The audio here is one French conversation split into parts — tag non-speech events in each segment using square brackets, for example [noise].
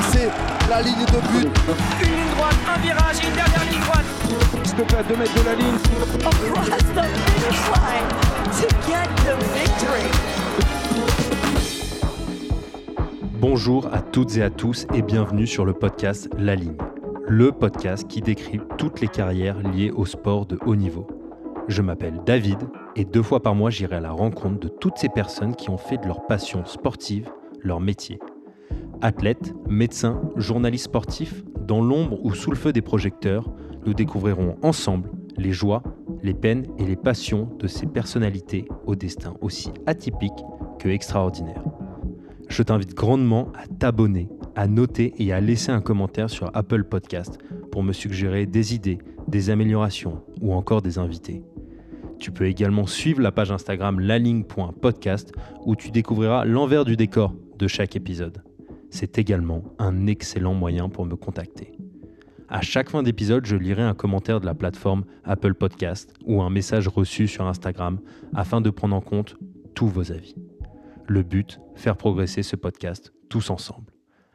dépasser la ligne de but. Une ligne droite, un virage, une dernière ligne droite. S'il te plaît, à 2 mètres de la ligne. Across the finish line to get the victory. Bonjour à toutes et à tous et bienvenue sur le podcast La Ligne, le podcast qui décrit toutes les carrières liées au sport de haut niveau. Je m'appelle David et deux fois par mois j'irai à la rencontre de toutes ces personnes qui ont fait de leur passion sportive leur métier. Athlètes, médecins, journalistes sportifs, dans l'ombre ou sous le feu des projecteurs, nous découvrirons ensemble les joies, les peines et les passions de ces personnalités au destin aussi atypique que extraordinaire. Je t'invite grandement à t'abonner, à noter et à laisser un commentaire sur Apple Podcast pour me suggérer des idées, des améliorations ou encore des invités. Tu peux également suivre la page Instagram laligne.podcast où tu découvriras l'envers du décor de chaque épisode. C'est également un excellent moyen pour me contacter. À chaque fin d'épisode, je lirai un commentaire de la plateforme Apple Podcast ou un message reçu sur Instagram afin de prendre en compte tous vos avis. Le but, faire progresser ce podcast tous ensemble.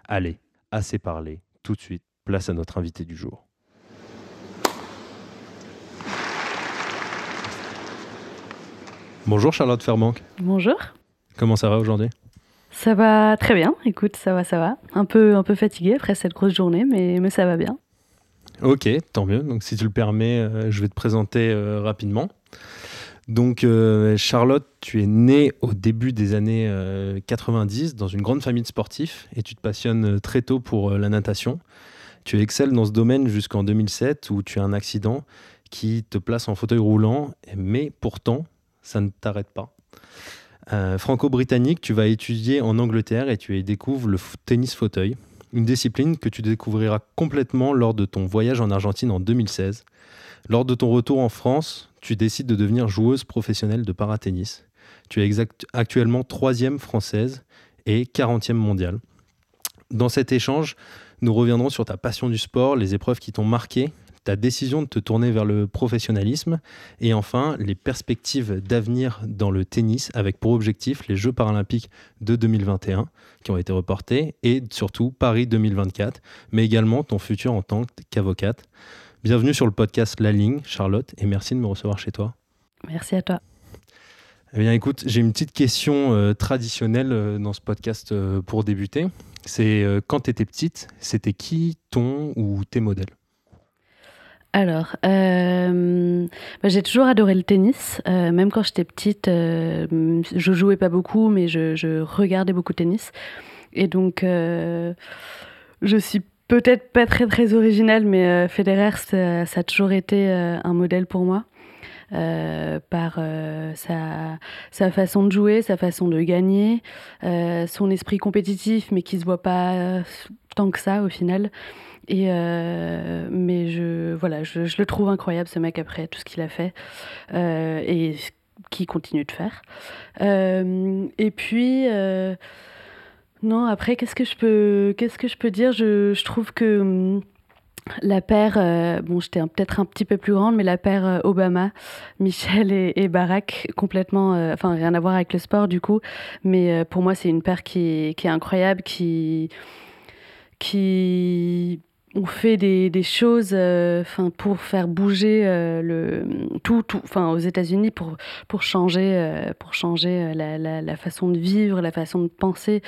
Allez, assez parlé, tout de suite, place à notre invité du jour. Bonjour Charlotte Ferbank, Bonjour. comment ça va aujourd'hui? Ça va très bien. Écoute, ça va, ça va. Un peu, un peu fatigué après cette grosse journée, mais, mais ça va bien. Ok, tant mieux. Donc, si tu le permets, euh, je vais te présenter euh, rapidement. Donc, euh, Charlotte, tu es née au début des années euh, 90 dans une grande famille de sportifs et tu te passionnes très tôt pour la natation. Tu excelles dans ce domaine jusqu'en 2007 où tu as un accident qui te place en fauteuil roulant, mais pourtant, ça ne t'arrête pas. Euh, Franco-britannique, tu vas étudier en Angleterre et tu y découvres le tennis fauteuil, une discipline que tu découvriras complètement lors de ton voyage en Argentine en 2016. Lors de ton retour en France, tu décides de devenir joueuse professionnelle de paratennis. Tu es actuellement troisième française et 40e mondiale. Dans cet échange, nous reviendrons sur ta passion du sport, les épreuves qui t'ont marqué, ta décision de te tourner vers le professionnalisme et enfin les perspectives d'avenir dans le tennis avec pour objectif les Jeux paralympiques de 2021 qui ont été reportés et surtout Paris 2024, mais également ton futur en tant qu'avocate. Bienvenue sur le podcast La Ligne, Charlotte, et merci de me recevoir chez toi. Merci à toi. Eh bien, écoute, j'ai une petite question euh, traditionnelle euh, dans ce podcast euh, pour débuter. C'est quand tu étais petite, c'était qui ton ou tes modèles? Alors, euh, bah, j'ai toujours adoré le tennis. Euh, même quand j'étais petite, euh, je jouais pas beaucoup, mais je, regardais beaucoup de tennis. Et donc, euh, je suis peut-être pas très très originale, mais Federer, ça, a toujours été un modèle pour moi. Par sa, sa façon de jouer, sa façon de gagner, son esprit compétitif, mais qui se voit pas tant que ça au final. Et euh, mais je voilà, je, je le trouve incroyable ce mec après tout ce qu'il a fait euh, et ce qu'il continue de faire. Euh, et puis non après qu'est-ce que je peux qu'est-ce que je peux dire? Je, je trouve que hum, la paire, bon, j'étais peut-être un petit peu plus grande, mais la paire Obama, [laughs] Michel et, et Barack, complètement, enfin rien à voir avec le sport du coup, mais pour moi c'est une paire qui, qui est incroyable, qui, qui ont fait des, des choses, euh, pour faire bouger euh, le tout, tout, enfin aux États-Unis pour pour changer, euh, pour changer la, la, façon de vivre, la façon de penser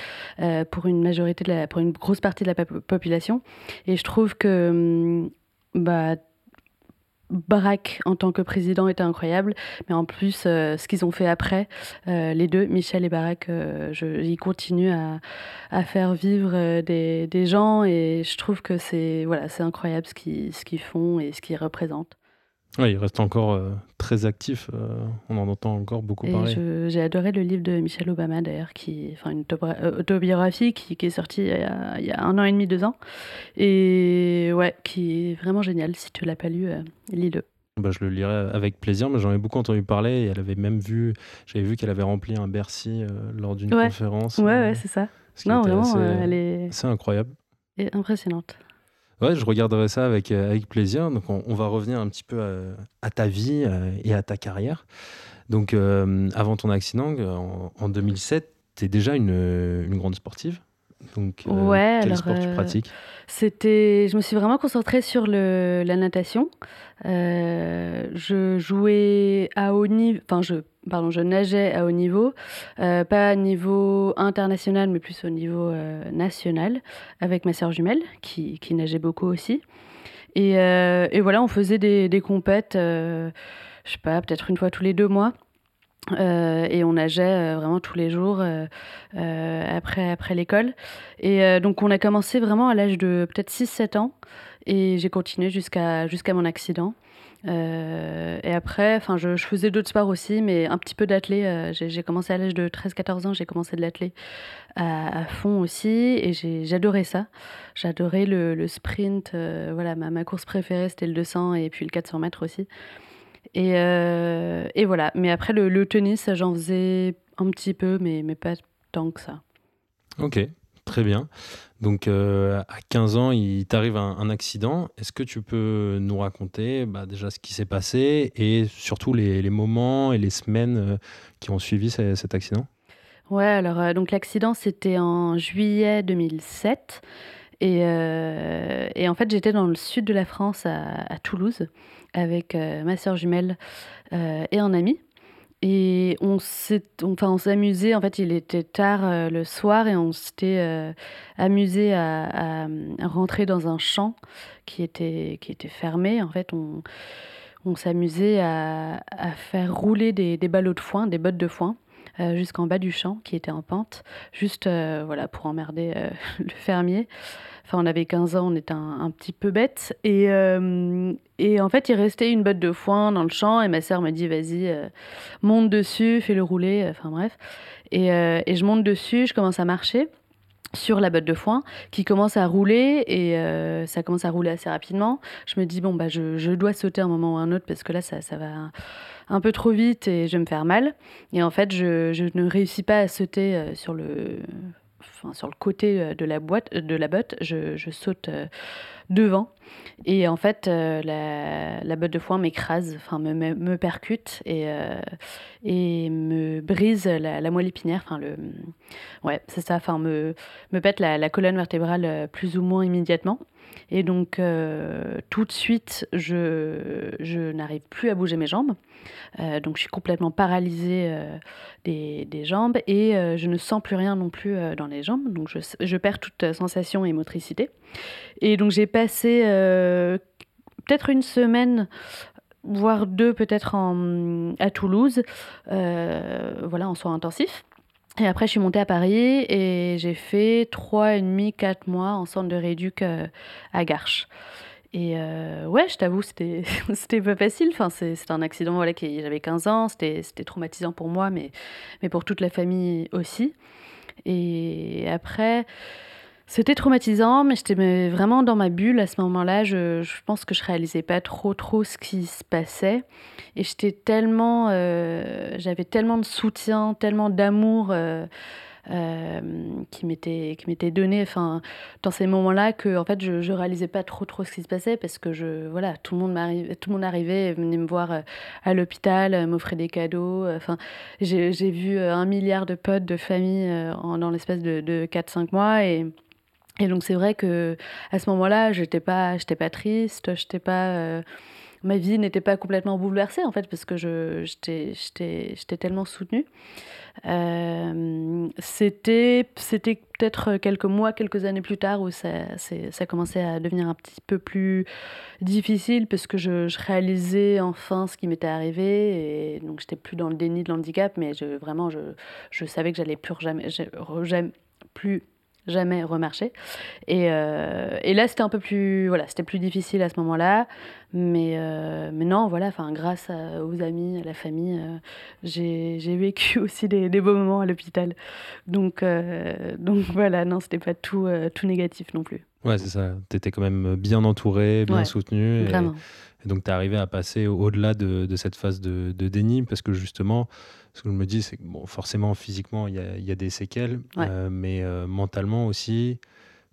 pour une majorité de la, pour une grosse partie de la pop- population. Et je trouve que hum, bah, Barack en tant que président était incroyable, mais en plus euh, ce qu'ils ont fait après, euh, les deux, Michel et Barack, euh, je, ils continuent à, faire vivre des, gens et je trouve que c'est voilà, incroyable ce qu'ils font et ce qu'ils représentent. Oui, il reste encore euh, très actif. euh, on en entend encore beaucoup Et parler. je- j'ai adoré le livre de Michelle Obama d'ailleurs, qui, enfin une euh, autobiographie qui, qui est sortie il y, a, il y a un an et demi, deux ans, et ouais, qui est vraiment génial. Si tu l'as pas lu, euh, lis-le. Bah, je le lirai avec plaisir, mais j'en ai beaucoup entendu parler. Et elle avait même vu, j'avais vu qu'elle avait rempli un Bercy lors d'une Ouais. conférence. Ouais, ouais, c'est ça. ce Non, était vraiment, assez- elle est, C'est incroyable. est impressionnante. Ouais, je regarderai ça avec, euh, plaisir. Donc, on, va revenir un petit peu à, à ta vie euh, et à ta carrière. Donc, euh, avant ton accident, euh, en, en 2007, tu déjà une grande sportive. Donc, euh, Ouais, quel alors, sport tu euh, pratiques C'était, je me suis vraiment concentrée sur le, la natation. Euh, je jouais à haut niveau, enfin je, pardon, je nageais à haut niveau, euh, pas à niveau international, mais plus au niveau national, avec ma sœur jumelle qui, qui nageait beaucoup aussi. Et, et voilà, on faisait des, des compètes, je sais pas, peut-être une fois tous les deux mois. Euh, et on nageait euh, vraiment tous les jours euh, après, après l'école. Et donc on a commencé vraiment à l'âge de peut-être 6-7 ans et j'ai continué jusqu'à jusqu'à mon accident. Et après, je, faisais d'autres sports aussi, mais un petit peu d'athlé. j'ai commencé à l'âge de 13-14 ans, j'ai commencé de l'athlé à, fond aussi, et j'adorais ça. J'adorais le, le sprint. voilà, ma, ma course préférée, c'était le 200 et puis le 400 mètres aussi. Et, euh, et voilà. Mais après, le, le tennis, j'en faisais un petit peu, mais, mais pas tant que ça. Ok, très bien. Donc, euh, à 15 ans, il t'arrive un, un accident. Est-ce que tu peux nous raconter bah, déjà ce qui s'est passé et surtout les, les moments et les semaines euh, qui ont suivi ce- cet accident? Ouais, alors euh, donc l'accident c'était en juillet 2007 et, euh, et en fait j'étais dans le sud de la France à, à Toulouse avec euh, ma sœur jumelle euh, et un ami et on s'est enfin amusé en fait il était tard euh, le soir et on s'était euh, amusé à, rentrer dans un champ qui était qui était fermé en fait on on s'amusait à, faire rouler des, des ballots de foin, des bottes de foin, jusqu'en bas du champ qui était en pente, juste voilà pour emmerder [laughs] le fermier. Enfin, on avait 15 ans, on était un, petit peu bête. Et, euh, et en fait, il restait une botte de foin dans le champ et ma sœur me dit vas-y, euh, monte dessus, fais-le rouler. Enfin bref. Et, euh, et je monte dessus, je commence à marcher sur la botte de foin qui commence à rouler et ça commence à rouler assez rapidement. Je me dis, bon, bah, je, je dois sauter un moment ou un autre parce que là, ça, ça va un peu trop vite et je vais me faire mal. Et en fait, je, je ne réussis pas à sauter sur le, enfin, sur le côté euh, de la, boîte, de la botte. Je, je saute euh, devant. Et en fait, euh, la, la botte de foin m'écrase, enfin me, me, me percute et, euh, et me brise la, la moelle épinière. Enfin, le, ouais, c'est ça. Enfin, me, me pète la, la colonne vertébrale euh, plus ou moins immédiatement. Et donc, euh, tout de suite, je, je n'arrive plus à bouger mes jambes. Euh, donc, je suis complètement paralysée euh, des, des jambes et je ne sens plus rien non plus dans les jambes. Donc, je, je perds toute sensation et motricité. Et donc, j'ai passé peut-être une semaine voire deux peut-être à Toulouse, voilà, en soins intensifs. Et après, je suis montée à Paris et j'ai fait trois et demi, quatre mois en centre de rééduc euh, à Garches. Et euh, ouais, je t'avoue, c'était [laughs] c'était pas facile. Enfin, c'est c'est un accident, voilà, qui j'avais 15 ans, c'était c'était traumatisant pour moi, mais, mais pour toute la famille aussi. Et après, c'était traumatisant, mais j'étais vraiment dans ma bulle à ce moment-là. Je, je pense que je réalisais pas trop trop ce qui se passait. Et j'étais tellement, euh, j'avais tellement de soutien, tellement d'amour euh, euh, qui m'était qui donné, enfin dans ces moments-là que en fait je, je réalisais pas trop trop ce qui se passait parce que je voilà tout le monde m'arrivait, tout le monde arrivait, venait me voir à l'hôpital, m'offrait des cadeaux. Enfin j'ai vu un milliard de potes de famille euh, en- dans l'espace de, de 4-5 mois et et donc c'est vrai que à ce moment-là, j'étais pas, j'étais pas triste, j'étais pas, euh, ma vie n'était pas complètement bouleversée en fait parce que je, j'étais, tellement soutenue. Euh, c'était, c'était peut-être quelques mois, quelques années plus tard où ça, ça commençait à devenir un petit peu plus difficile parce que je, je réalisais enfin ce qui m'était arrivé et donc j'étais plus dans le déni de l'handicap, mais je, vraiment je, je savais que j'allais plus jamais, jamais plus jamais remarché. Et, euh, et là, c'était un peu plus, voilà, c'était plus difficile à ce moment-là. Mais, euh, mais non, voilà, enfin, grâce à- aux amis, à la famille, euh, j'ai vécu [laughs] aussi des, des beaux moments à l'hôpital. Donc, euh, donc voilà, non, c'était pas tout, tout négatif non plus. Ouais, c'est ça. Tu étais quand même bien entouré, bien Ouais, soutenu. Et, Vraiment. Et donc, tu es arrivé à passer au- au-delà de, de cette phase de, de déni parce que justement, ce que je me dis, c'est que bon, forcément, physiquement, il y a, il y a des séquelles, Ouais. euh, mais euh, mentalement aussi,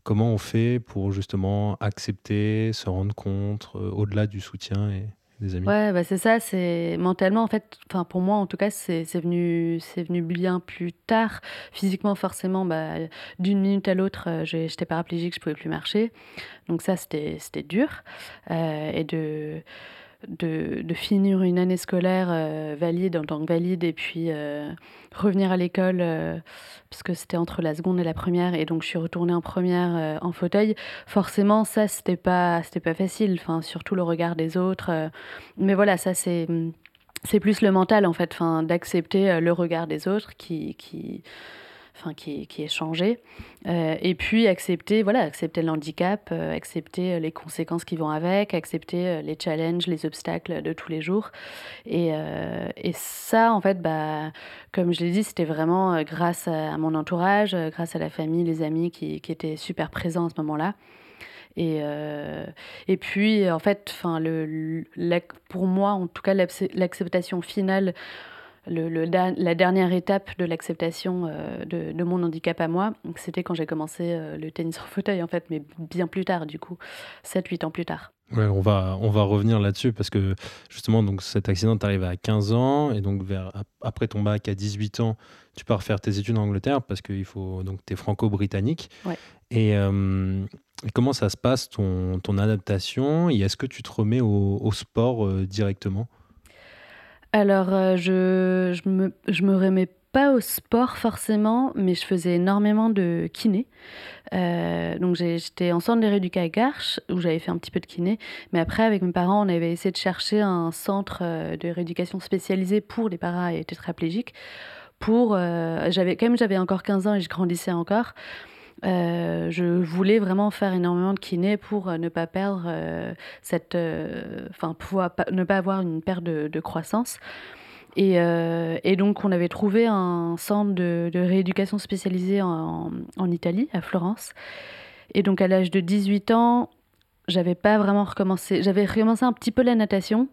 comment on fait pour justement accepter, se rendre compte, euh, au-delà du soutien et des. Ouais, bah c'est ça, c'est mentalement en fait, enfin pour moi en tout cas, c'est venu, c'est venu bien plus tard. Physiquement forcément, bah, d'une minute à l'autre, euh, j'étais paraplégique, je pouvais plus marcher. Donc ça, c'était c'était dur. Euh, et de, de, de finir une année scolaire euh, valide en tant que valide et puis euh, revenir à l'école, euh, parce que c'était entre la seconde et la première, et donc je suis retournée en première en fauteuil. Forcément, ça, c'était pas, c'était pas facile, enfin, surtout le regard des autres. mais voilà, ça, c'est. C'est plus le mental en fait, enfin, d'accepter le regard des autres qui, qui, enfin, qui, qui est changé. Euh, et puis accepter, voilà, accepter le handicap, euh, accepter euh, les conséquences qui vont avec, accepter euh, les challenges, les obstacles de tous les jours. Et, et ça, en fait, bah, comme je l'ai dit, c'était vraiment grâce à, mon entourage, grâce à la famille, les amis qui, qui étaient super présents à ce moment-là. Et, et puis, en fait, enfin, le, pour moi, en tout cas, l'acce- l'acceptation finale, le, la dernière étape de l'acceptation euh, de, de mon handicap à moi, c'était quand j'ai commencé euh, le tennis en fauteuil, en fait, mais bien plus tard, du coup, 7-8 ans plus tard. Ouais, on va, on va revenir là-dessus parce que justement, donc, cet accident t'arrive à 15 ans et donc vers, ap- après ton bac à 18 ans, tu pars faire tes études en Angleterre parce que il faut, donc, tu es franco-britannique. Ouais. Et, euh, et comment ça se passe ton, ton adaptation? Et est-ce que tu te remets au, au sport euh, directement? Alors, euh, je, je me, je me remets pas au sport forcément, mais je faisais énormément de kiné. Euh, donc, j'étais en centre de rééducation à Garches, où j'avais fait un petit peu de kiné. Mais après, avec mes parents, on avait essayé de chercher un centre euh, de rééducation spécialisé pour les paras et tétraplégiques. Pour, j'avais, quand même, j'avais encore 15 ans et je grandissais encore. Euh, je voulais vraiment faire énormément de kiné pour euh, ne pas perdre euh, cette, enfin ne pas avoir une perte de, croissance. Et, donc on avait trouvé un centre de, rééducation spécialisé en, en Italie, à Florence. Et donc à l'âge de 18 ans, j'avais pas vraiment recommencé. J'avais recommencé un petit peu la natation,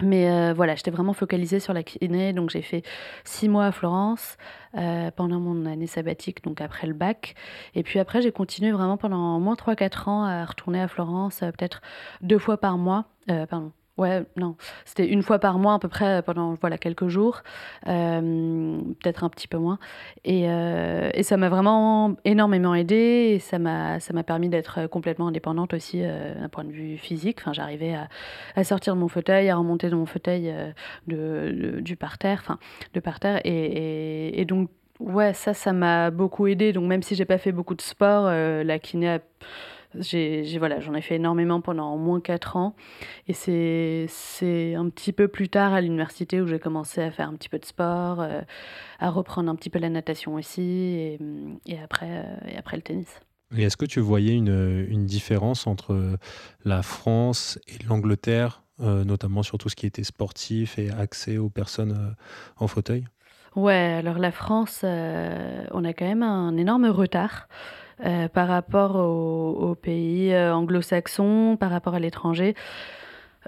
mais euh, voilà, j'étais vraiment focalisée sur la kiné. Donc j'ai fait six mois à Florence euh, pendant mon année sabbatique, donc après le bac. Et puis après, j'ai continué vraiment pendant au moins 3-4 ans à retourner à Florence, euh, peut-être deux fois par mois. Pardon. Ouais, non, c'était une fois par mois à peu près pendant voilà quelques jours, euh, peut-être un petit peu moins. Et, euh, et ça m'a vraiment énormément aidé et ça m'a permis d'être complètement indépendante aussi euh, d'un point de vue physique. Enfin, j'arrivais à, sortir de mon fauteuil, à remonter de mon fauteuil euh, de, de- du parterre, enfin de parterre. Et, et, et donc ouais, ça, ça m'a beaucoup aidé. Donc même si j'ai pas fait beaucoup de sport, euh, la kiné a- j'ai, j'ai- voilà, j'en ai fait énormément pendant au moins 4 ans. Et c'est, c'est un petit peu plus tard à l'université où j'ai commencé à faire un petit peu de sport, euh, à reprendre un petit peu la natation aussi, et, et après, euh, et après le tennis. Et est-ce que tu voyais une, une différence entre la France et l'Angleterre, euh, notamment sur tout ce qui était sportif et accès aux personnes en fauteuil? Ouais, alors la France, on a quand même un énorme retard euh, par rapport aux, pays euh, anglo-saxons, par rapport à l'étranger.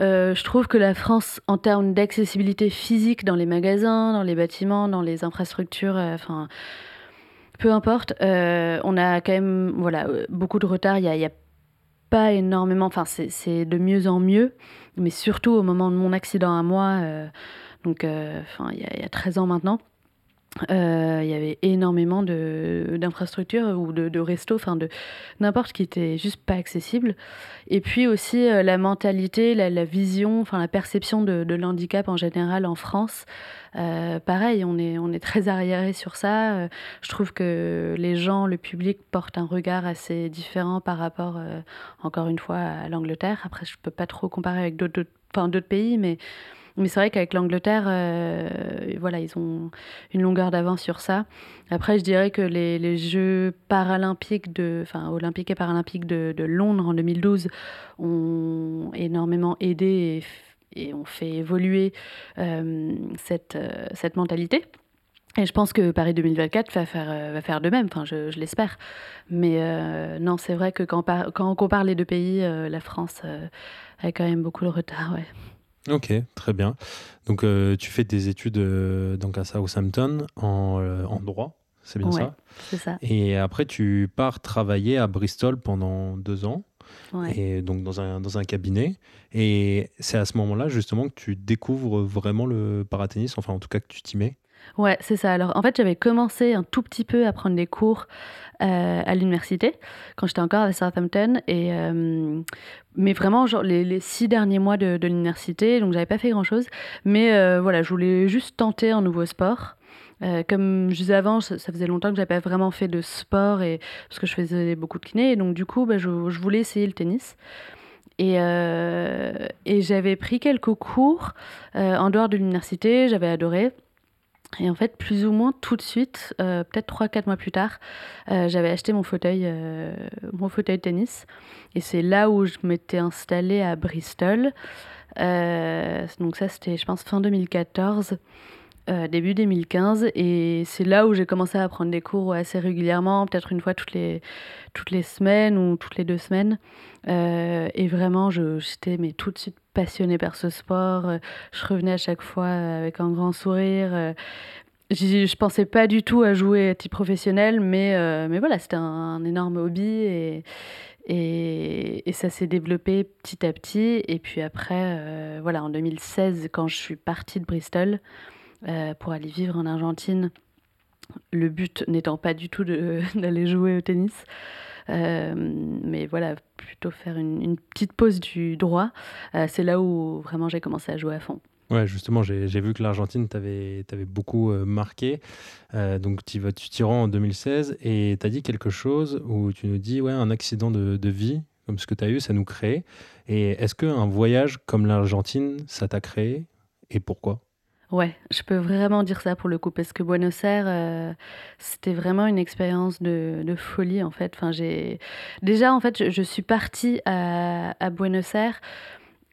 Euh, je trouve que la France, en termes d'accessibilité physique dans les magasins, dans les bâtiments, dans les infrastructures, enfin, peu importe, on a quand même voilà, beaucoup de retard. Il y a, pas énormément, enfin, c'est de mieux en mieux, mais surtout au moment de mon accident à moi, donc il y a 13 ans maintenant. Euh, il y avait énormément d'infrastructures ou de, de restos, enfin de n'importe qui était juste pas accessible. Et puis aussi euh, la mentalité, la, la vision, enfin la perception de, de l'handicap en général en France. Euh, pareil, on est, on est très arriéré sur ça. Je trouve que les gens, le public porte un regard assez différent par rapport, encore une fois, à l'Angleterre. Après, je peux pas trop comparer avec d'autres d'autres pays, mais mais c'est vrai qu'avec l'Angleterre, euh, voilà, ils ont une longueur d'avance sur ça. Après, je dirais que les, les Jeux paralympiques, de, enfin olympiques et paralympiques de, de Londres en 2012 ont énormément aidé et, et ont fait évoluer euh, cette, euh, cette mentalité. Et je pense que Paris 2024 va faire, va faire de même, enfin, je, je l'espère. Mais non, c'est vrai que quand, quand on compare les deux pays, la France a quand même beaucoup de retard. Ouais. Ok, très bien. Donc euh, tu fais des études euh, donc à Southampton en, euh, en droit, c'est bien Ouais. ça? C'est ça. Et après tu pars travailler à Bristol pendant deux ans. et donc dans un, dans un cabinet. Et c'est à ce moment-là justement que tu découvres vraiment le paratennis, enfin en tout cas que tu t'y mets. Ouais, c'est ça. Alors en fait, j'avais commencé un tout petit peu à prendre des cours euh, à l'université quand j'étais encore à Southampton. Et, euh, mais vraiment, genre, les, six derniers mois de, l'université, donc j'avais pas fait grand chose. Mais euh, voilà, je voulais juste tenter un nouveau sport. comme je disais avant, ça, faisait longtemps que j'avais pas vraiment fait de sport et, parce que je faisais beaucoup de kiné. Et donc, du coup, bah, je, je, voulais essayer le tennis. Et, et j'avais pris quelques cours en dehors de l'université, j'avais adoré. Et en fait, plus ou moins tout de suite, euh, peut-être 3-4 mois plus tard, euh, j'avais acheté mon fauteuil, euh, mon fauteuil tennis. Et c'est là où je m'étais installée à Bristol. donc ça, c'était, je pense, fin 2014. début 2015 et c'est là où j'ai commencé à prendre des cours assez régulièrement, peut-être une fois toutes les, toutes les semaines ou toutes les deux semaines. et vraiment, j'étais mais tout de suite passionnée par ce sport. Euh, je revenais à chaque fois avec un grand sourire. Euh, je, ne pensais pas du tout à jouer à titre professionnel, mais, euh, mais voilà, c'était un, énorme hobby et, et, ça s'est développé petit à petit. Et puis après, voilà, en 2016, quand je suis partie de Bristol pour aller vivre en Argentine, le but n'étant pas du tout [laughs] d'aller jouer au tennis, euh, mais voilà, plutôt faire une, petite pause du droit. Euh, c'est là où vraiment j'ai commencé à jouer à fond. Ouais, justement, j'ai vu que l'Argentine t'avait beaucoup euh, marqué. donc, tu t'y rends en 2016 et tu as dit quelque chose où tu nous dis, ouais, un accident de, de vie, comme ce que tu as eu, ça nous crée. Et est-ce qu'un voyage comme l'Argentine, ça t'a créé et pourquoi? Ouais, je peux vraiment dire ça pour le coup, parce que Buenos Aires, euh, c'était vraiment une expérience de, folie en fait. Enfin, j'ai déjà en fait, je, suis partie à, Buenos Aires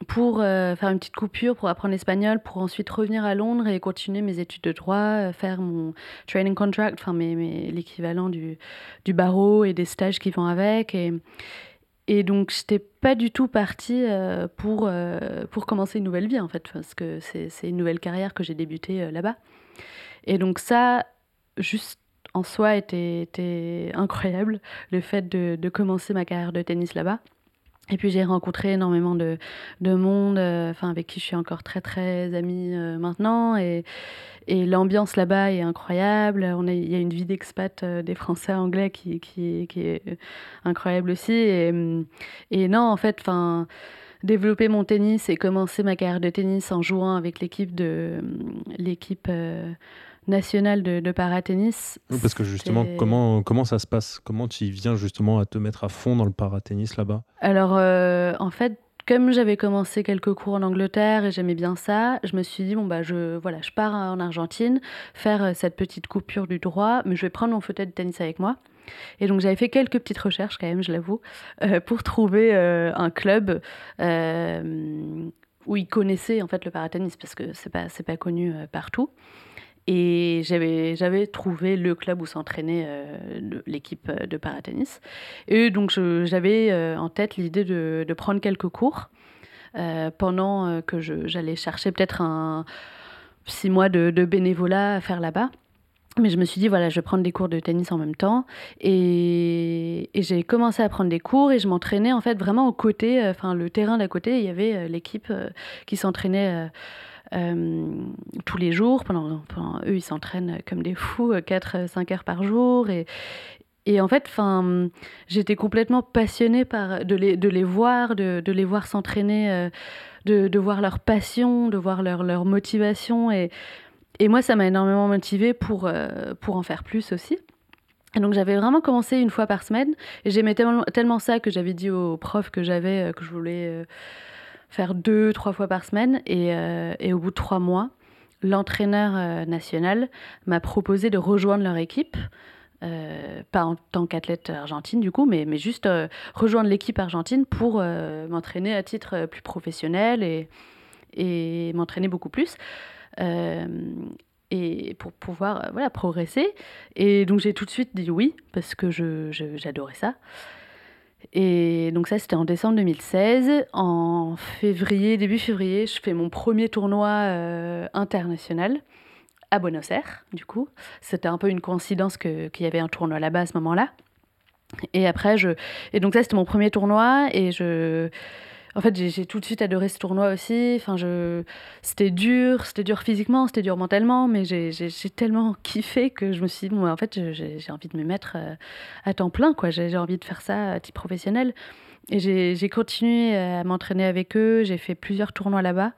pour euh, faire une petite coupure, pour apprendre l'espagnol, pour ensuite revenir à Londres et continuer mes études de droit, euh, faire mon training contract, enfin l'équivalent du, du barreau et des stages qui vont avec et donc, je n'étais pas du tout partie euh, pour, euh, pour commencer une nouvelle vie, en fait, parce que c'est une nouvelle carrière que j'ai débutée euh, là-bas. Et donc, ça, juste en soi, était, incroyable, le fait de commencer ma carrière de tennis là-bas. Et puis j'ai rencontré énormément de, de monde, enfin avec qui je suis encore très très amie maintenant. Et, et l'ambiance là-bas est incroyable. On il y a une vie d'expat euh, des Français anglais qui, qui, qui, est incroyable aussi. Et, mm, et non, en fait, enfin développer mon tennis et commencer ma carrière de tennis en jouant avec l'équipe de mm, l'équipe nationale de, de paratennis. parce que justement, comment, comment ça se passe? Comment tu viens justement à te mettre à fond dans le paratennis là-bas? Alors, euh, en fait, comme j'avais commencé quelques cours en Angleterre et j'aimais bien ça, je me suis dit bon bah je voilà, je pars en Argentine faire euh, cette petite coupure du droit, mais je vais prendre mon fauteuil de tennis avec moi. Et donc j'avais fait quelques petites recherches quand même, je l'avoue, euh, pour trouver euh, un club où ils connaissaient en fait le paratennis parce que c'est pas c'est pas connu partout. Et j'avais, trouvé le club où s'entraînait euh, l'équipe de paratennis. Et donc j'avais euh, en tête l'idée de, de, prendre quelques cours euh, pendant que j'allais chercher peut-être un six mois de, bénévolat à faire là-bas. Mais je me suis dit, voilà, je vais prendre des cours de tennis en même temps. Et, et j'ai commencé à prendre des cours et je m'entraînais en fait vraiment au côté, enfin le terrain d'à côté, il y avait l'équipe qui s'entraînait euh, tous les jours. Pendant, eux, ils s'entraînent comme des fous, 4-5 heures par jour. Et, et en fait, j'étais complètement passionnée par, de, les, de les voir, de, de les voir s'entraîner, euh, de, de, voir leur passion, de voir leur, leur motivation. Et, et moi, ça m'a énormément motivée pour, euh, pour en faire plus aussi. Et donc j'avais vraiment commencé une fois par semaine. Et j'aimais tellement, tellement ça que j'avais dit aux profs que j'avais que je voulais faire deux, trois fois par semaine. Et, euh, et au bout de trois mois, l'entraîneur euh, national m'a proposé de rejoindre leur équipe. Euh, pas en tant qu'athlète argentine du coup, mais, mais juste rejoindre l'équipe argentine pour m'entraîner à titre plus professionnel et, et m'entraîner beaucoup plus. et pour pouvoir voilà, progresser. Et donc j'ai tout de suite dit oui, parce que j'adorais je, ça. Et donc ça, c'était en décembre 2016. En février, début février, je fais mon premier tournoi euh, international à Buenos Aires, du coup. C'était un peu une coïncidence qu'il y avait un tournoi là-bas à ce moment-là. Et après, je. Et donc, ça, c'était mon premier tournoi. Et je. En fait, j'ai tout de suite adoré ce tournoi aussi. Enfin, je... C'était dur, c'était dur physiquement, c'était dur mentalement, mais j'ai tellement [laughs] kiffé que je me suis dit, en fait, j'ai envie de me mettre euh, à temps plein, quoi. J'ai envie de faire ça à titre professionnel. Et j'ai continué à m'entraîner avec eux. J'ai fait plusieurs tournois là-bas.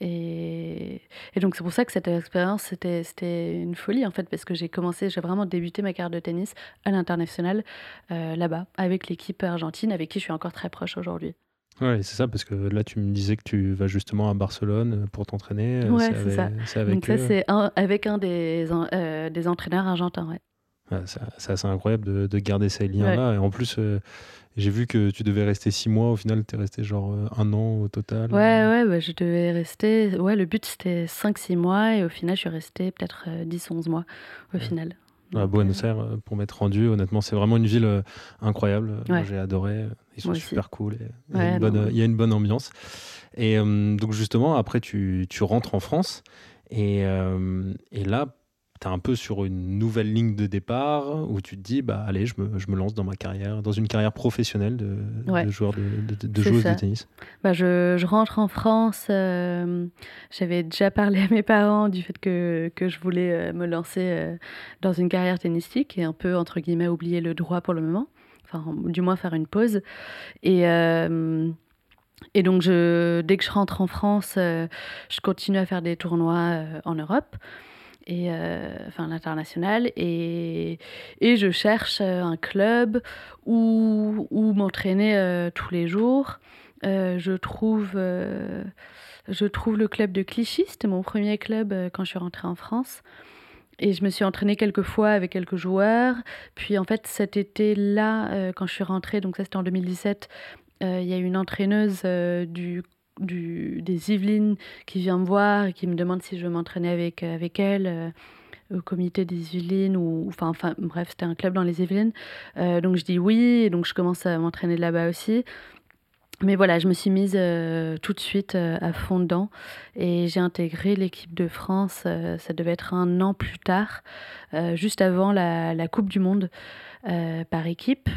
Et, et, donc c'est pour ça que cette expérience, c'était une folie en fait, parce que j'ai commencé, j'ai vraiment débuté ma carrière de tennis à l'international euh, là-bas, avec l'équipe argentine, avec qui je suis encore très proche aujourd'hui. Oui, c'est ça, parce que là, tu me disais que tu vas justement à Barcelone pour t'entraîner. Oui, c'est ça. Avec Donc, ça, c'est avec un des, euh, des entraîneurs argentins, ouais. c'est assez incroyable de, de garder ces liens-là. Et en plus, euh, j'ai vu que tu devais rester six mois. Au final, tu es resté genre euh, un an au total. Ouais, ouais, bah, je devais rester. Ouais, le but, c'était 5-6 mois. Et au final, je suis restée peut-être 10-11 mois au final. À Buenos Aires, pour m'être rendu, honnêtement, c'est vraiment une ville incroyable. Moi, j'ai adoré. Ils sont super cool. il, y a une bonne, il y a une bonne ambiance. Et euh, donc, justement, après, tu, tu, rentres en France. Et, euh, et là, tu es un peu sur une nouvelle ligne de départ où tu te dis, bah, allez, je me, je me lance dans ma carrière, dans une carrière professionnelle de, de joueur de, de, joueuse de tennis. Bah, je, je, rentre en France. Euh, j'avais déjà parlé [laughs] à mes parents du fait que, que je voulais me lancer dans une carrière tennistique et un peu, entre guillemets, oublier le droit pour le moment enfin du moins faire une pause. Et, euh, et donc je, dès que je rentre en France, euh, je continue à faire des tournois euh, en Europe. Et, enfin l'international et, et je cherche un club où, où m'entraîner tous les jours. je trouve je trouve le club de Clichy, c'était mon premier club quand je suis rentrée en France. Et je me suis entraînée quelques fois avec quelques joueurs. Puis en fait, cet été-là, euh, quand je suis rentrée, donc ça c'était en 2017, euh, il y a une entraîneuse euh, du, des Yvelines qui vient me voir et qui me demande si je veux m'entraîner avec, avec elle au comité des Yvelines ou enfin, enfin bref c'était un club dans les Yvelines. Donc je dis oui et donc je commence à m'entraîner là-bas aussi. Mais voilà, je me suis mise euh, tout de suite euh, à fond dedans et j'ai intégré l'équipe de France, euh, ça devait être un an plus tard, juste avant la, la, Coupe du Monde par équipe,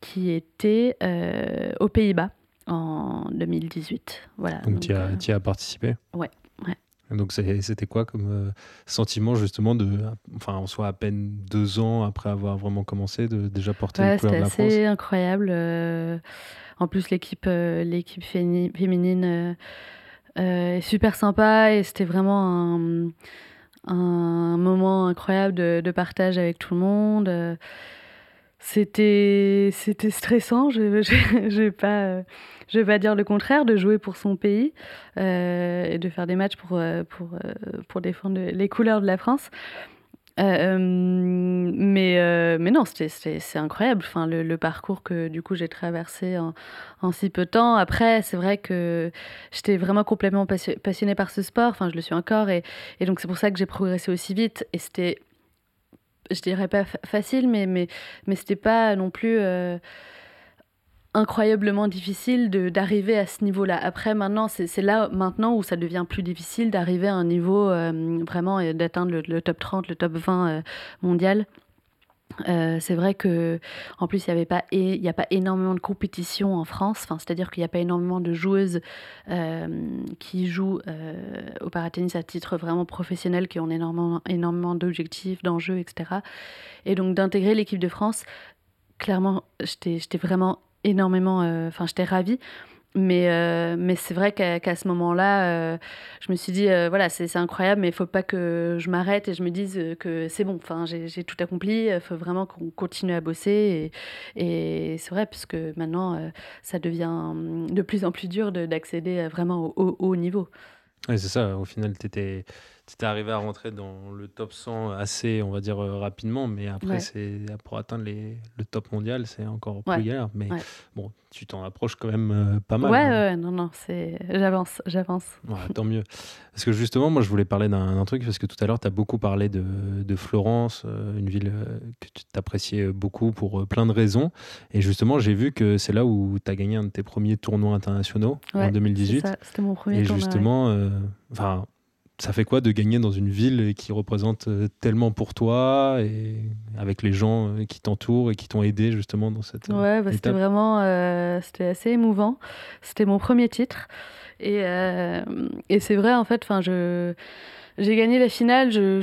qui était aux Pays-Bas en 2018. Voilà, donc tu as, as, participé Ouais. ouais. Donc c'était quoi comme sentiment justement de, enfin en soit à peine deux ans après avoir vraiment commencé, de déjà porter ouais, les couleurs de la France C'était incroyable. En plus, l'équipe euh, l'équipe féminine euh, euh, est super sympa et c'était vraiment un, un, moment incroyable de, de, partage avec tout le monde. C'était c'était stressant, je ne vais pas je vais pas dire le contraire, de jouer pour son pays et de faire des matchs pour, pour, pour défendre les couleurs de la France. Euh, mais, euh, mais non, c'est incroyable, enfin, le, parcours que du coup j'ai traversé en, en, si peu de temps. Après, c'est vrai que j'étais vraiment complètement passionnée par ce sport, enfin je le suis encore, et, et donc c'est pour ça que j'ai progressé aussi vite. Et c'était, je dirais pas facile, mais, mais, mais c'était pas non plus... Euh, incroyablement difficile d'arriver à ce niveau-là. Après, maintenant, c'est là maintenant où ça devient plus difficile d'arriver à un niveau euh, vraiment et d'atteindre le, top 30, le top 20 euh, mondial. Euh, c'est vrai que en plus il n'y avait pas il a pas énormément de compétition en France enfin c'est à dire qu'il n'y a pas énormément de joueuses qui jouent au paratennis à titre vraiment professionnel qui ont énormément énormément d'objectifs d'enjeux etc et donc d'intégrer l'équipe de France clairement j'étais vraiment énormément. Euh, enfin, j'étais ravie. Mais, euh, mais c'est vrai qu'à ce moment-là, euh, je me suis dit, voilà, c'est incroyable, mais il faut pas que je m'arrête et je me dise que c'est bon, j'ai tout accompli, il faut vraiment qu'on continue à bosser. Et, c'est vrai, puisque maintenant, ça devient de plus en plus dur d'accéder vraiment au haut niveau. Oui, c'est ça, au final, tu étais tu arrivé à rentrer dans le top 100 assez, on va dire, euh, rapidement, mais après, c'est pour atteindre les, le top mondial, c'est encore plus galère. Mais bon, tu t'en approches quand même euh, pas mal. Ouais, hein. ouais, non, non, c'est... j'avance, j'avance. tant mieux. Parce que justement, moi, je voulais parler d'un truc, parce que tout à l'heure, tu as beaucoup parlé de, de Florence, euh, une ville que tu t'appréciais beaucoup pour plein de raisons. Et justement, j'ai vu que c'est là où tu as gagné un de tes premiers tournois internationaux en 2018. C'était mon premier Et tournoi. justement, enfin ça fait quoi de gagner dans une ville qui représente tellement pour toi et avec les gens qui t'entourent et qui t'ont aidé justement dans cette ouais bah, c'était vraiment c'était assez émouvant. C'était mon premier titre. Et, et c'est vrai en fait enfin je j'ai gagné la finale je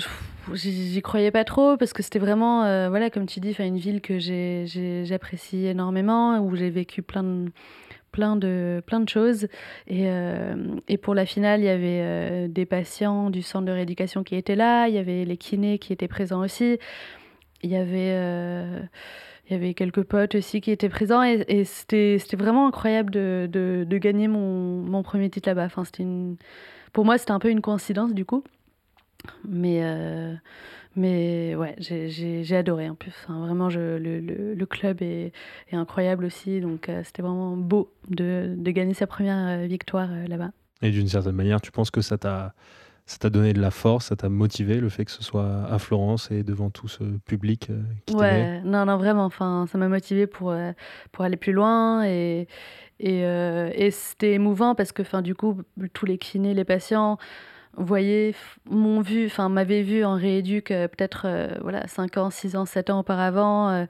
j'y croyais pas trop parce que c'était vraiment, euh, voilà, comme tu dis, une ville que j'apprécie énormément, où j'ai vécu plein de, plein, de, plein de choses. Et, euh, et pour la finale, il y avait euh, des patients du centre de rééducation qui étaient là, il y avait les kinés qui étaient présents aussi, il y avait, il y avait quelques potes aussi qui étaient présents et, et c'était vraiment incroyable de, de, gagner mon, mon premier titre là-bas. Enfin, une... Pour moi, c'était un peu une coïncidence du coup. Mais, euh, mais ouais, j'ai adoré en plus. vraiment, je, le, le, club est, est, incroyable aussi. Donc, euh, c'était vraiment beau de, de, gagner sa première euh, victoire là-bas. Et d'une certaine manière, tu penses que ça t'a ça t'a donné de la force, ça t'a motivé le fait que ce soit à Florence et devant tout ce public qui Ouais, non, non, vraiment. Enfin, ça m'a motivé pour, pour aller plus loin et, et, et c'était émouvant parce que, enfin, du coup, tous les kinés, les patients, voyez, m'ont vu, enfin m'avait vu en rééduque euh, peut-être euh, voilà 5 ans, 6 ans, 7 ans auparavant, euh,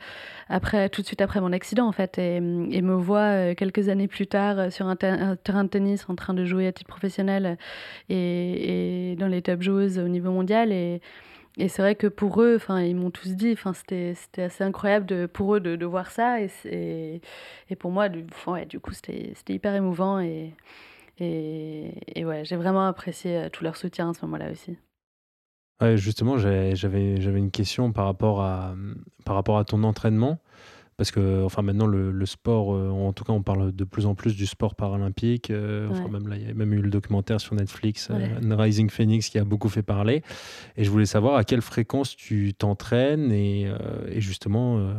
après tout de suite après mon accident en fait, et, me voit quelques années plus tard sur un, terrain de tennis en train de jouer à titre professionnel et, dans les top joueuses au niveau mondial et, et c'est vrai que pour eux, ils m'ont tous dit, c'était assez incroyable de, pour eux de, de voir ça et, et, pour moi du, ouais, du coup c'était hyper émouvant et et, ouais, j'ai vraiment apprécié euh, tout leur soutien à ce moment-là aussi. Ouais, justement, j'avais, une question par rapport, à, par rapport à ton entraînement. Parce que, enfin, maintenant, le, le sport, euh, en tout cas, on parle de plus en plus du sport paralympique. Euh, enfin, même là, il y a même eu le documentaire sur Netflix, Rising Phoenix, qui a beaucoup fait parler. Et je voulais savoir à quelle fréquence tu t'entraînes et, et justement,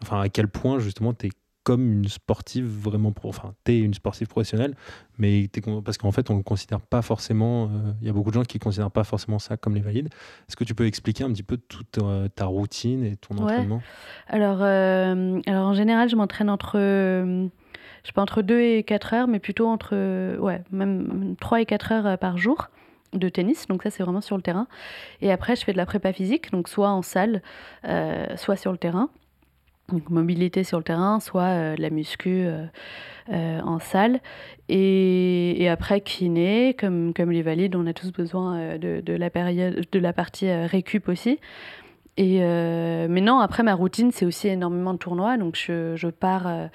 enfin, à quel point, justement, tu es comme une sportive vraiment pro. Enfin, t'es une sportive professionnelle, mais parce qu'en fait, on ne considère pas forcément. Euh, il y a beaucoup de gens qui ne considèrent pas forcément ça comme les valides. Est-ce que tu peux expliquer un petit peu toute euh, ta routine et ton entraînement? Alors, euh, alors, en général, je m'entraîne entre. je sais pas, entre 2 et 4 heures, mais plutôt entre. ouais, même 3 et 4 heures par jour de tennis, donc ça c'est vraiment sur le terrain. Et après, je fais de la prépa physique, donc soit en salle, soit sur le terrain donc mobilité sur le terrain, soit euh, la muscu euh, euh, en salle. Et, et, après, kiné, comme, comme les valides, on a tous besoin de, de la, période, de la partie récup aussi. Et, mais non, après, ma routine, c'est aussi énormément de tournois. Donc, je, je pars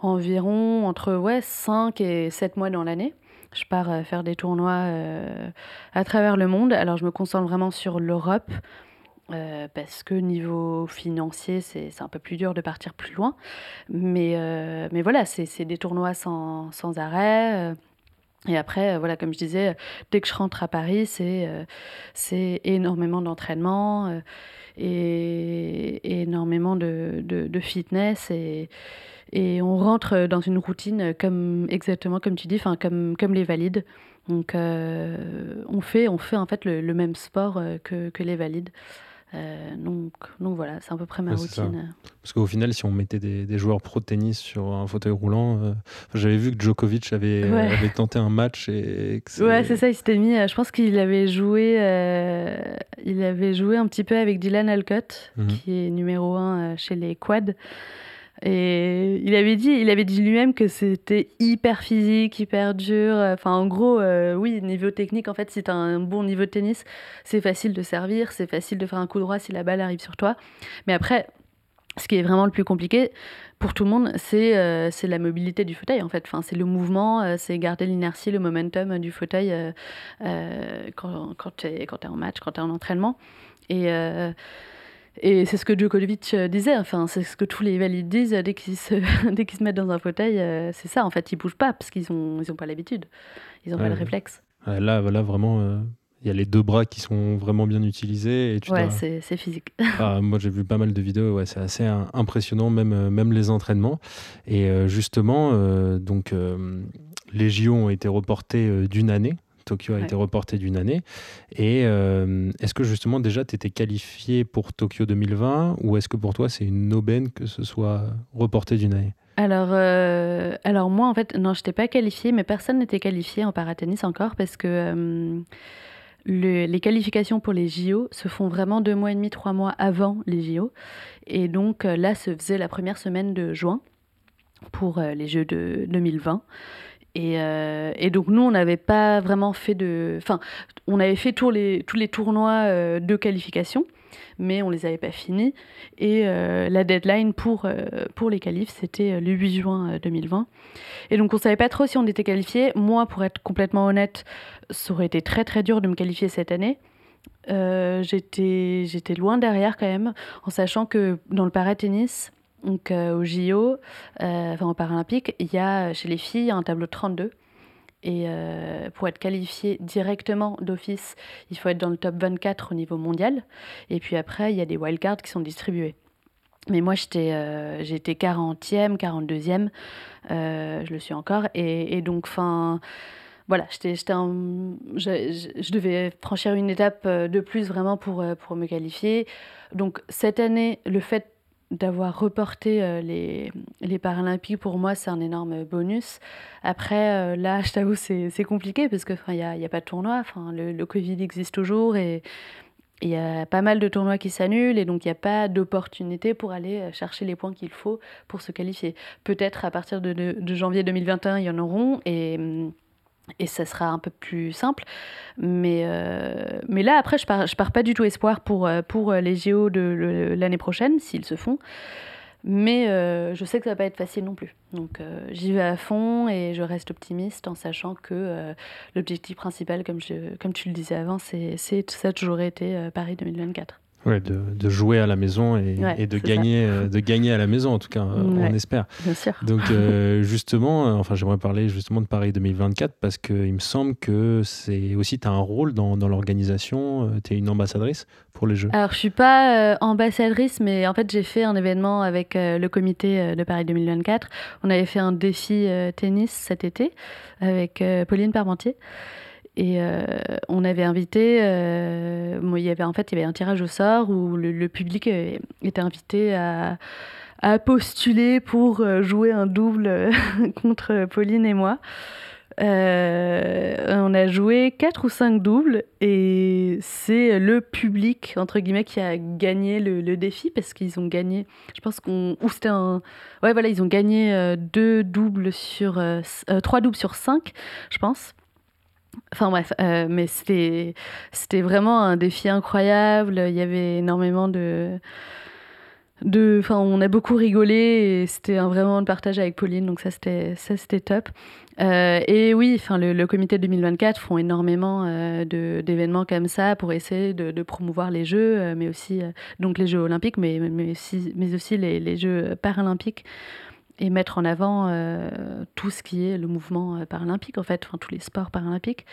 environ entre ouais, 5 et 7 mois dans l'année. Je pars faire des tournois à travers le monde. Alors, je me concentre vraiment sur l'Europe. Euh, parce que niveau financier, c'est un peu plus dur de partir plus loin. Mais, euh, mais voilà, c'est des tournois sans, sans arrêt. Euh. Et après, voilà, comme je disais, dès que je rentre à Paris, c'est énormément d'entraînement et, énormément de, de, fitness. Et, et on rentre dans une routine comme, exactement comme tu dis, comme, comme les valides. Donc, on, fait, on fait en fait le, le même sport que, que les valides. Euh, donc, donc voilà, c'est à peu près ma routine. Parce qu'au final, si on mettait des, joueurs pro de tennis sur un fauteuil roulant, euh, j'avais vu que Djokovic avait, avait tenté un match et ouais, c'est ça. Il s'était mis. Euh, je pense qu'il avait joué. il avait joué un petit peu avec Dylan Alcott, mhm. qui est numéro un chez les quads. Et il avait dit, il avait dit lui-même que c'était hyper physique, hyper dur. Enfin, en gros, euh, oui, niveau technique, en fait, si tu as un bon niveau de tennis, c'est facile de servir, c'est facile de faire un coup droit si la balle arrive sur toi. Mais après, ce qui est vraiment le plus compliqué pour tout le monde, c'est euh, la mobilité du fauteuil, en fait. Enfin, c'est le mouvement, euh, c'est garder l'inertie, le momentum du fauteuil quand, quand tu es, es, en match, quand tu es en entraînement. Et et c'est ce que Djokovic euh, disait, enfin, c'est ce que tous les valides disent dès qu'ils se, [laughs] dès qu'ils se mettent dans un fauteuil, euh, c'est ça, en fait, ils bougent pas parce qu'ils n'ont ils ont pas l'habitude, ils n'ont pas le réflexe. là, là, vraiment, euh, il y a les deux bras qui sont vraiment bien utilisés. Et tu ouais, c'est, c'est physique. [laughs] Ah, moi, j'ai vu pas mal de vidéos, ouais, c'est assez impressionnant, même, même les entraînements. Et justement, donc, les JO ont été reportés d'une année. Tokyo a été reporté d'une année. Et euh, est-ce que justement déjà tu étais qualifié pour Tokyo 2020 ou est-ce que pour toi c'est une aubaine que ce soit reporté d'une année? Alors, euh, alors moi en fait, non, je n'étais pas qualifiée, mais personne n'était qualifié en paratennis encore parce que, euh, les qualifications pour les JO se font vraiment deux mois et demi, trois mois avant les JO. Et donc là se faisait la première semaine de juin pour les Jeux de 2020. Euh, et, donc nous, on n'avait pas vraiment fait de... Enfin, on avait fait tous les, tous les tournois euh, de qualification, mais on les avait pas finis. Et euh, la deadline pour, pour les qualifs, c'était le 8 juin 2020. Et donc on savait pas trop si on était qualifié. Moi, pour être complètement honnête, ça aurait été très très dur de me qualifier cette année. j'étais, j'étais loin derrière quand même, en sachant que dans le paratennis, donc euh, au JO, euh, enfin au Paralympique, il y a chez les filles un tableau de 32. Et euh, pour être qualifié directement d'office, il faut être dans le top 24 au niveau mondial. Et puis après, il y a des wildcards qui sont distribués. Mais moi, j'étais euh, 40e, 42e. je le suis encore. Et, donc, enfin voilà, j'étais, je, je, devais franchir une étape de plus vraiment pour, pour me qualifier. Donc cette année, le fait d'avoir reporté euh, les, les, Paralympiques, pour moi, c'est un énorme bonus. Après, euh, là, [laughs] je t'avoue, c'est compliqué parce qu'il n'y a, y a pas de tournoi. Le, le, Covid existe toujours et il y a pas mal de tournois qui s'annulent et donc il n'y a pas d'opportunité pour aller euh, chercher les points qu'il faut pour se qualifier. Peut-être à partir de, de, janvier 2021, il y en auront et hum, et ça sera un peu plus simple. Mais, euh, mais là, après, je pars, je pars pas du tout espoir pour, euh, pour les JO de l'année prochaine, s'ils se font. Mais euh, je sais que ça va pas être facile non plus. Donc j'y vais à fond et je reste optimiste en sachant que l'objectif principal, comme, je, comme tu le disais avant, c'est ça a toujours été Paris 2024. Ouais, de, de, jouer à la maison et, et de, gagner, euh, de gagner à la maison, en tout cas, euh, on espère. Bien sûr. Donc, [laughs] euh, justement, enfin, j'aimerais parler justement de Paris 2024 parce qu'il me semble que c'est aussi, tu as un rôle dans, dans l'organisation, tu es une ambassadrice pour les Jeux. Alors, je suis pas ambassadrice, mais en fait, j'ai fait un événement avec le comité de Paris 2024. On avait fait un défi tennis cet été avec Pauline Parmentier. Et euh, on avait invité, euh, il y avait en fait il y avait un tirage au sort où le, public était invité à, postuler pour euh, jouer un double [laughs] contre Pauline et moi. on a joué quatre ou cinq doubles et c'est le public entre guillemets qui a gagné le, défi parce qu'ils ont gagné. Je pense qu'on ou c'était un ouais voilà ils ont gagné deux doubles sur trois doubles sur cinq je pense. Enfin bref, euh, mais c'était, c'était vraiment un défi incroyable. Il y avait énormément de. de enfin, on a beaucoup rigolé et c'était un vraiment de partage avec Pauline, donc ça c'était, ça, c'était top. Euh, et oui, enfin, le, comité 2024 font énormément euh, de, d'événements comme ça pour essayer de, de promouvoir les Jeux, mais aussi donc les Jeux olympiques, mais, mais, aussi, mais aussi les, les Jeux paralympiques et mettre en avant euh, tout ce qui est le mouvement euh, paralympique, en fait, enfin, tous les sports paralympiques.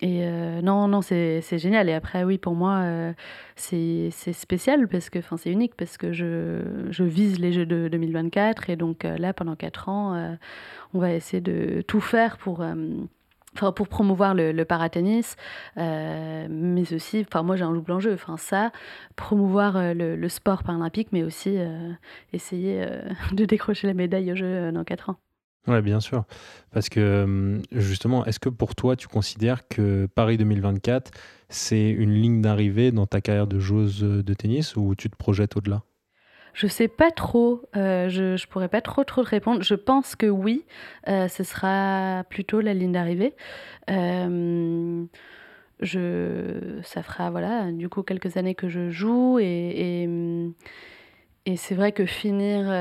Et euh, non, non, c'est génial. Et après, oui, pour moi, c'est spécial parce que, enfin, c'est unique parce que je, je, vise les Jeux de 2024 et donc là, pendant quatre ans, on va essayer de tout faire pour pour promouvoir le, le paratennis, euh, mais aussi, enfin, moi j'ai un double enjeu, enfin, ça, promouvoir euh, le, sport paralympique, mais aussi euh, essayer [laughs] de décrocher la médaille au jeu dans 4 ans. Oui, bien sûr. Parce que justement, est-ce que pour toi, tu considères que Paris 2024, c'est une ligne d'arrivée dans ta carrière de joueuse de tennis ou tu te projettes au-delà? Je sais pas trop, euh, je, je pourrais pas trop trop te répondre. Je pense que oui, euh, ce sera plutôt la ligne d'arrivée. Euh, ça fera voilà, du coup quelques années que je joue et, et, et c'est vrai que finir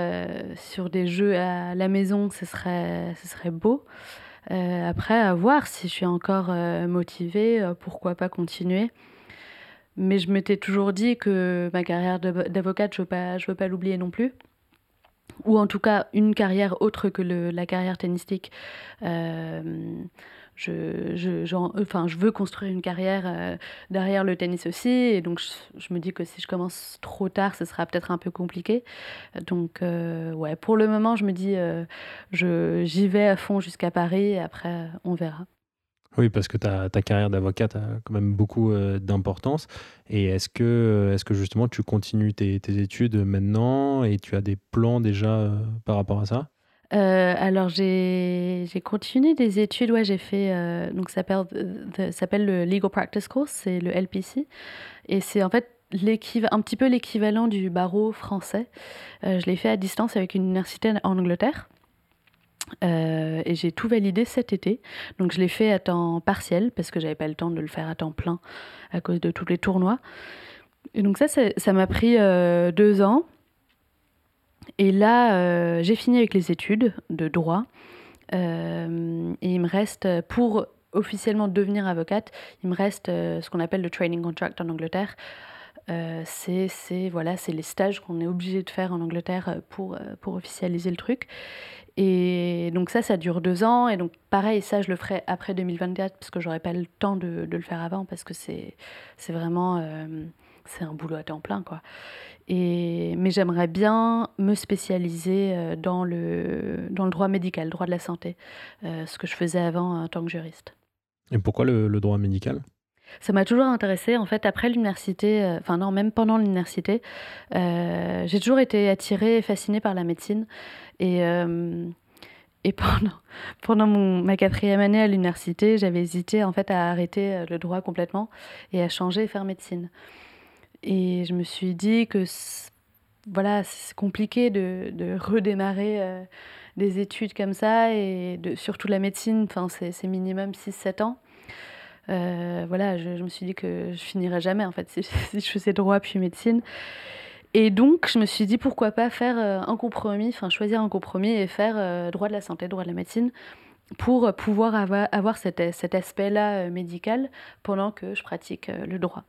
sur des jeux à la maison, ce serait, ce serait beau. après, à voir si je suis encore motivée, pourquoi pas continuer. Mais je m'étais toujours dit que ma carrière d'avocate, je ne veux pas, je pas l'oublier non plus. Ou en tout cas, une carrière autre que le, la carrière tennistique. Euh, je, je, enfin, je veux construire une carrière euh, derrière le tennis aussi. Et donc, je, me dis que si je commence trop tard, ce sera peut-être un peu compliqué. Donc, euh, ouais, pour le moment, je me dis, j'y vais à fond jusqu'à Paris. Après, on verra. Oui, parce que ta, ta carrière d'avocate a quand même beaucoup euh, d'importance. Et est-ce que, euh, est que justement tu continues tes, études maintenant et tu as des plans déjà euh, par rapport à ça? Alors j'ai continué des études, ouais, j'ai fait, donc ça s'appelle le Legal Practice Course, c'est le LPC et c'est en fait un petit peu l'équivalent du barreau français. Je l'ai fait à distance avec une université en Angleterre. Euh, et j'ai tout validé cet été. Donc je l'ai fait à temps partiel parce que j'avais pas le temps de le faire à temps plein à cause de tous les tournois. Et donc ça, ça m'a pris euh, deux ans. Et là, euh, j'ai fini avec les études de droit. Et il me reste, pour officiellement devenir avocate, il me reste ce qu'on appelle le training contract en Angleterre. Euh, c'est voilà, les stages qu'on est obligé de faire en Angleterre pour, pour officialiser le truc. Et donc ça, ça dure deux ans. Et donc pareil, ça, je le ferai après 2024 parce que j'aurai pas le temps de, de le faire avant parce que c'est c'est vraiment euh, c'est un boulot à temps plein quoi. Et mais j'aimerais bien me spécialiser euh, dans le dans le droit médical, le droit de la santé, euh, ce que je faisais avant en tant que juriste. Et pourquoi le, le droit médical? Ça m'a toujours intéressée. En fait, après l'université, euh, enfin non, même pendant l'université, euh, j'ai toujours été attirée et fascinée par la médecine. Et, euh, et pendant, [laughs] pendant mon, ma quatrième année à l'université, j'avais hésité en fait à arrêter euh, le droit complètement et à changer et faire médecine. Et je me suis dit que voilà, c'est compliqué de, de redémarrer euh, des études comme ça et de, surtout la médecine, c'est minimum 6-7 ans. Voilà, je, me suis dit que je finirais jamais en fait [laughs] si je faisais droit puis médecine. Et donc, je me suis dit pourquoi pas faire euh, un compromis, enfin choisir un compromis et faire euh, droit de la santé, droit de la médecine, pour euh, pouvoir avoir, cet, aspect-là médical pendant que je pratique le droit.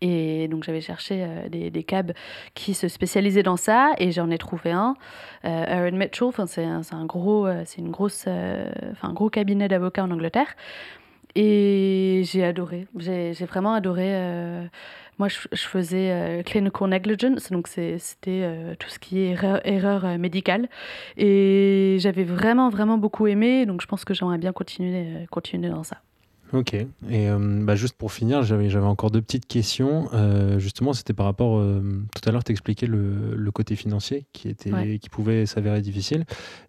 Et donc j'avais cherché des, des cabs qui se spécialisaient dans ça et j'en ai trouvé un, euh, Aaron Mitchell. C'est un, gros, une grosse, un gros cabinet d'avocats en Angleterre. Et j'ai adoré. J'ai vraiment adoré. Moi, je, je faisais euh, clinical negligence, donc c'était euh, tout ce qui est erreur, erreur euh, médicale. Et j'avais vraiment, vraiment beaucoup aimé. Donc je pense que j'aimerais bien continuer, continuer dans ça. Ok. Et euh, bah, juste pour finir, j'avais j'avais encore deux petites questions. Euh, justement, c'était par rapport. euh, tout à l'heure, tu expliquais le, le côté financier qui, était, Ouais. qui pouvait s'avérer difficile.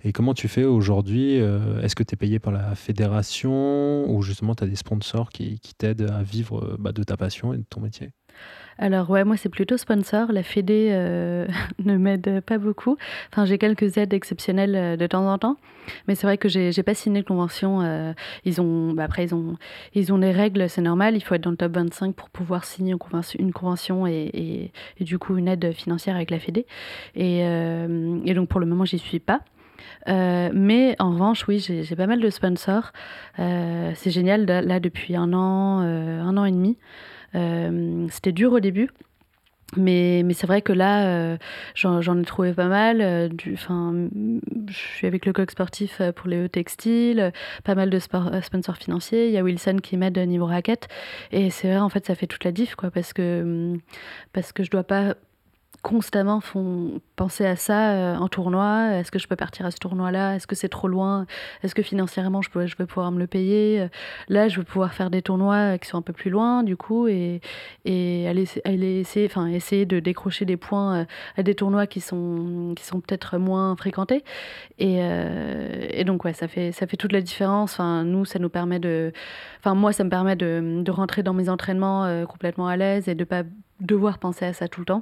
Et comment tu fais aujourd'hui Est-ce que tu es payé par la fédération ou justement tu as des sponsors qui, qui t'aident à vivre bah, de ta passion et de ton métier? Alors ouais, moi c'est plutôt sponsor. La Fédé euh, [laughs] ne m'aide pas beaucoup. Enfin, j'ai quelques aides exceptionnelles euh, de temps en temps, mais c'est vrai que j'ai pas signé de convention. euh, ils ont, bah, après ils ont, ils ont des règles, c'est normal. Il faut être dans le top 25 pour pouvoir signer une convention, et, et- du coup une aide financière avec la Fédé. Et, et donc pour le moment j'y suis pas. Mais en revanche, oui, j'ai pas mal de sponsors. C'est génial, là, depuis un an, un an et demi. Euh, C'était dur au début. Mais, mais c'est vrai que là, euh, j'en ai trouvé pas mal. euh, je suis avec le coq sportif euh, pour les textiles, pas mal de sponsors financiers. Il y a Wilson qui m'aide au niveau raquette. Et c'est vrai, en fait, ça fait toute la diff, quoi, parce que, hum, parce que je dois pas constamment font penser à ça euh, en tournoi. Est-ce que je peux partir à ce tournoi-là? Est-ce que c'est trop loin? Est-ce que financièrement je, peux, je vais pouvoir me le payer? Là, je vais pouvoir faire des tournois euh, qui sont un peu plus loin, du coup, et, et aller, essayer, enfin, essayer de décrocher des points euh, à des tournois qui sont, qui sont peut-être moins fréquentés. Et, et donc, ouais, ça fait, ça fait toute la différence. Enfin, nous, ça nous permet de. Enfin, moi, ça me permet de, de rentrer dans mes entraînements complètement à l'aise et de pas devoir penser à ça tout le temps.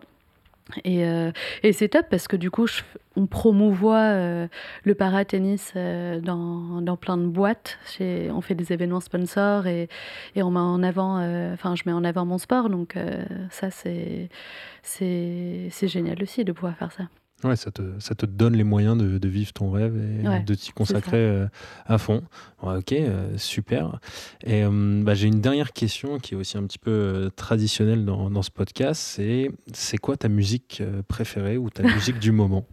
Et, euh, et c'est top parce que du coup, on promouvoit euh, le paratennis euh, dans, dans plein de boîtes. On fait des événements sponsors et, et on met en avant, enfin, je mets en avant mon sport. Donc, ça, c'est génial aussi de pouvoir faire ça. Ouais, ça te, ça te donne les moyens de, de vivre ton rêve et Ouais, de t'y consacrer euh, à fond. Ok, euh, super. Et euh, bah, j'ai une dernière question qui est aussi un petit peu traditionnelle dans, dans ce podcast. C'est c'est quoi ta musique préférée ou ta [laughs] musique du moment?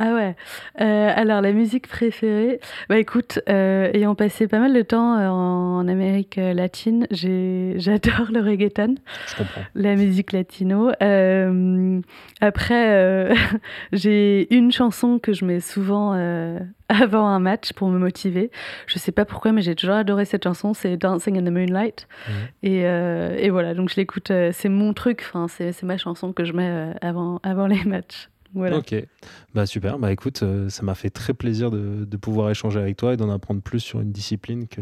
Ah ouais. Euh, alors la musique préférée, bah écoute, euh, ayant passé pas mal de temps euh, en Amérique latine, [laughs] j'adore le reggaeton. Je comprends. la musique latino. Euh, après, [laughs] j'ai une chanson que je mets souvent [laughs] avant un match pour me motiver. Je sais pas pourquoi, mais j'ai toujours adoré cette chanson. C'est Dancing in the Moonlight. Mhm. Et, et voilà, donc je l'écoute. c'est mon truc. Enfin, c'est ma chanson que je mets avant, avant les matchs. Voilà. Ok, bah super. Bah écoute, euh, ça m'a fait très plaisir de, de pouvoir échanger avec toi et d'en apprendre plus sur une discipline que,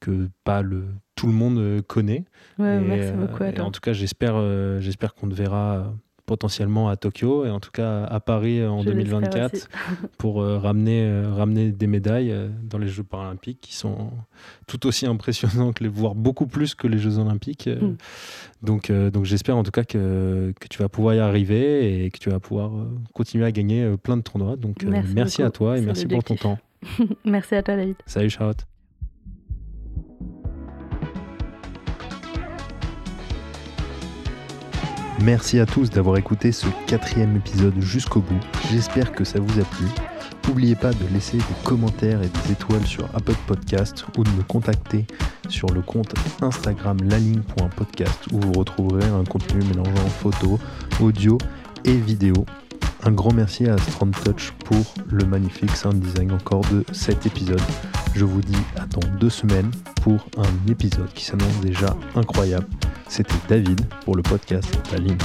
que pas le, tout le monde euh, connaît. Ouais, Et, merci euh, beaucoup à et en tout cas, j'espère euh, j'espère qu'on te verra euh, potentiellement à Tokyo et en tout cas à Paris euh, en Je l'espère 2024 aussi. [laughs] pour euh, ramener, euh, ramener des médailles euh, dans les Jeux paralympiques qui sont tout aussi impressionnants que les, voire beaucoup plus que les Jeux olympiques. euh. Mm. Donc, donc j'espère en tout cas que, que tu vas pouvoir y arriver et que tu vas pouvoir continuer à gagner plein de tournois. Donc Merci merci, à toi et merci pour ton temps. [laughs] Merci à toi, David. Salut Charlotte. Merci à tous d'avoir écouté ce quatrième épisode jusqu'au bout. J'espère que ça vous a plu. N'oubliez pas de laisser des commentaires et des étoiles sur Apple Podcast ou de me contacter sur le compte Instagram laligne.podcast où vous retrouverez un contenu mélangeant photos, audio et vidéo. Un grand merci à Strand Touch pour le magnifique sound design encore de cet épisode. Je vous dis à dans deux semaines pour un épisode qui s'annonce déjà incroyable. C'était David pour le podcast La Ligne.